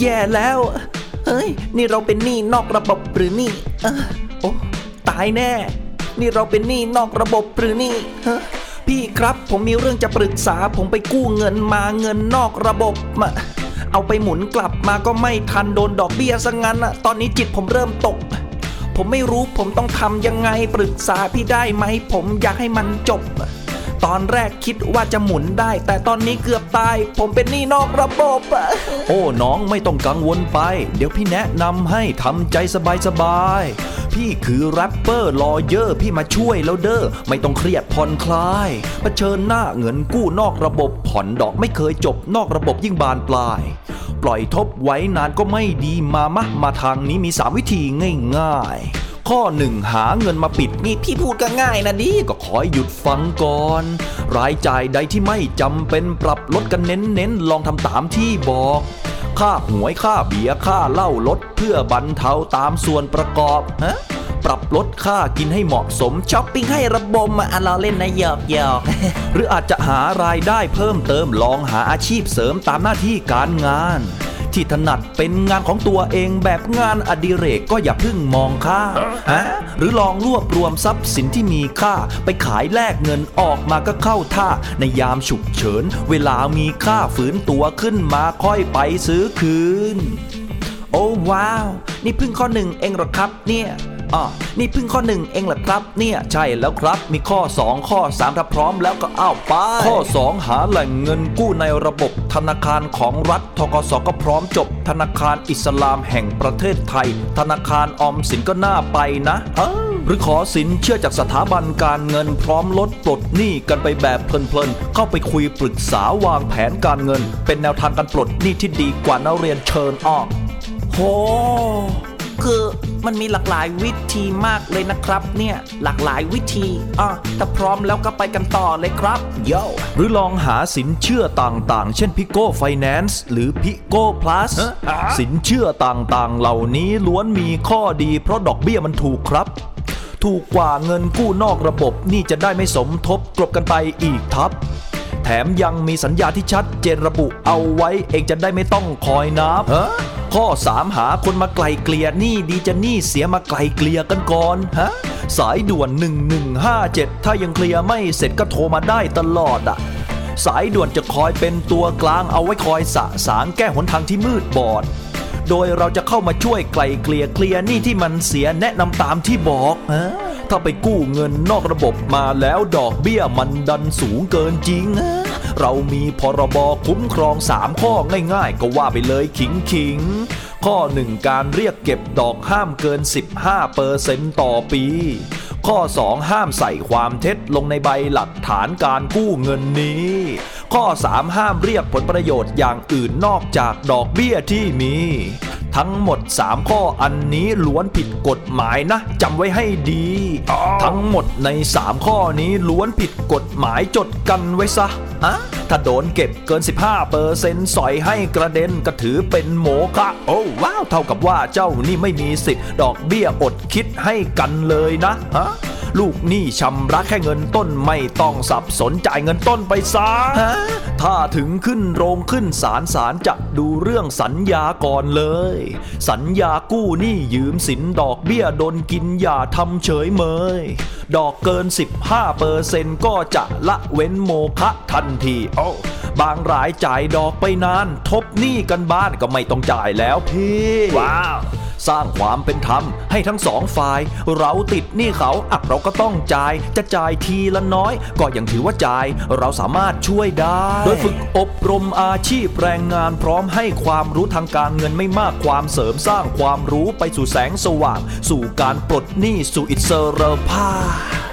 แย่แล้ว เฮ้ย นี่เราเป็นหนี้นอกระบบหรือนี่เออโอ้ตายแน่ นี่เราเป็นหนี้นอกระบบหรือนี่ฮะพี่ครับผมมีเรื่องจะปรึกษาผมไปกู้เงินมาเงินนอกระบบมาเอาไปหมุนกลับมาก็ไม่ทันโดนดอกเบี้ยซะงั้นอะตอนนี้จิตผมเริ่มตก ผมไม่รู้ผมต้องทำยังไงปรึกษาพี่ได้ไหม ผมอยากให้มันจบ ตอนแรกคิดว่าจะหมุนได้ แต่ตอนนี้เกือบตาย ผมเป็นหนี้นอกระบบอะโอ้น้องไม่ต้องกังวลไป เดี๋ยวพี่แนะนำให้ทำใจสบายๆพี่คือ rapper lawyer พี่มาช่วยแล้วเด้อไม่ต้องเครียดผ่อนคลายเผชิญหน้าเงินกู้นอกระบบผ่อนดอกไม่เคยจบนอกระบบยิ่งบานปลาย ปล่อยทบไว้นานก็ไม่ดีมามะมาทางนี้มี 3 วิธีง่ายๆ ข้อหนึ่งหาเงินมาปิดหนี้พี่พูดก็ง่ายนะดิก็ขอหยุดฟังก่อน รายจ่ายใดที่ไม่จำเป็นปรับลดกันเน้นๆลองทำตามที่บอกค่าหวยค่าเบียร์ค่าเหล้าลดเพื่อบรรเทาตามส่วนประกอบฮะปรับลดค่ากินให้เหมาะสมช้อปปิ้งให้ระบมอะอะเราเล่นนะหยอกหยอกหรืออาจจะหารายได้เพิ่มเติมลองหาอาชีพเสริมตามหน้าที่การงาน ที่ถนัดเป็นงานของตัวเองแบบงานอดิเรกก็อย่าเพิ่งมองข้ามฮะหรือลองรวบรวมทรัพย์สินที่มีค่า ไปขายแลกเงินออกมาก็เข้าท่า ในยามฉุกเฉิน เวลามีค่าฝืนตัวขึ้นมาค่อยไปซื้อคืน โอ้ว้าว นี่เพิ่งข้อหนึ่งเองหรอครับเนี่ย อ๋อนี่เพิ่งข้อหนึ่งเองเหรอครับ เนี่ยใช่แล้วครับ มีข้อ 2 ข้อ3ถ้าพร้อมแล้วก็อ้าวไป ข้อ 2 หาแหล่งเงินกู้ในระบบธนาคารของรัฐทกสก็พร้อมจบ ธนาคารอิสลามแห่งประเทศไทย ธนาคารออมสินก็น่าไปนะเออหรือขอสินเชื่อจากสถาบันการเงินพร้อมลดปลดหนี้กันไปแบบเพลินๆ เข้าไปคุยปรึกษาวางแผนการเงิน เป็นแนวทางการปลดหนี้ที่ดีกว่านักเรียนเชิญออกโห มันมีหลากหลายวิธีมากเลยนะครับเนี่ยหลากหลายวิธีอะถ้าพร้อมแล้วก็ไปกันต่อเลยครับโยหรือลองหาสินเชื่อต่างๆ เช่นพิโก้ไฟแนนซ์หรือพิโก้พลัสสินเชื่อต่างๆ เหล่านี้ล้วนมีข้อดี เพราะดอกเบี้ยมันถูกครับ ถูกกว่าเงินกู้นอกระบบนี่จะได้ไม่สมทบกลบกันไปอีกทับแถมยังมีสัญญาที่ชัดเจนระบุเอาไว้ เองจะได้ไม่ต้องคอยนับ ข้อ 3 หาคนมาไกลเกลี่ยหนี้ดีจะหนี้เสียมาไกลเกลี่ยกันก่อนฮะสายด่วน 1157 ถ้ายังเคลียร์ไม่เสร็จก็โทรมาได้ตลอดอะสายด่วนจะคอยเป็นตัวกลางเอาไว้คอยสะสางแก้หนทางที่มืดบอด โดยเราจะเข้ามาช่วยไกลเกลี่ยเคลียร์หนี้ที่มันเสียแนะนำตามที่บอกฮะถ้าไปกู้เงินนอกระบบมาแล้วดอกเบี้ยมันดันสูงเกินจริงฮะ เรามีพรบคุ้มครอง 3 ข้อง่ายๆ ก็ว่าไปเลยขิงขิงข้อ 1 การเรียกเก็บดอกห้ามเกิน 15เปอร์เซนต์ต่อปี ข้อ 2 ห้ามใส่ความเท็จลงในใบหลักฐานการกู้เงินนี้ ข้อ 3 ห้ามเรียกผลประโยชน์อย่างอื่นนอกจากดอกเบี้ยที่มี ทั้งหมด 3 ข้ออันนี้ล้วนผิดกฎหมายนะจำไว้ให้ดี ทั้งหมดใน 3 ข้อนี้ล้วนผิดกฎหมายจดกันไว้ซะฮะถ้าโดนเก็บเกิน 15เปอร์เซ็นต์สอยให้กระเด็นก็ถือเป็นโมฆะโอ้ว้าว เท่ากับว่าเจ้านี่ไม่มีสิทธิ์ ดอกเบี้ยอดคิดให้กันเลยนะฮะ ลูกหนี้ชำระแค่เงินต้นไม่ต้องสับสนจ่ายเงินต้นไปซะถ้าถึงขึ้นโรงขึ้นศาลศาลจะดูเรื่องสัญญาก่อนเลย สัญญากู้หนี้ยืมสินดอกเบี้ยโดนกินอย่าทำเฉยเมย ดอกเกิน 15เปอร์เซ็นต์ก็จะละเว้นโมฆะทันทีโอ้บางรายจ่ายดอกไปนาน ทบหนี้กันบ้านก็ไม่ต้องจ่ายแล้วพี่ ว้าว สร้างความเป็นธรรมให้ทั้งสองฝ่าย เราติดหนี้เขาอะเราก็ต้องจ่าย จะจ่ายทีละน้อย ก็ยังถือว่าจ่าย เราสามารถช่วยได้ โดยฝึกอบรมอาชีพแรงงานพร้อมให้ความรู้ทางการเงินไม่มากความเสริมสร้างความรู้ไปสู่แสงสว่าง สู่การปลดหนี้สู่อิสรภาพ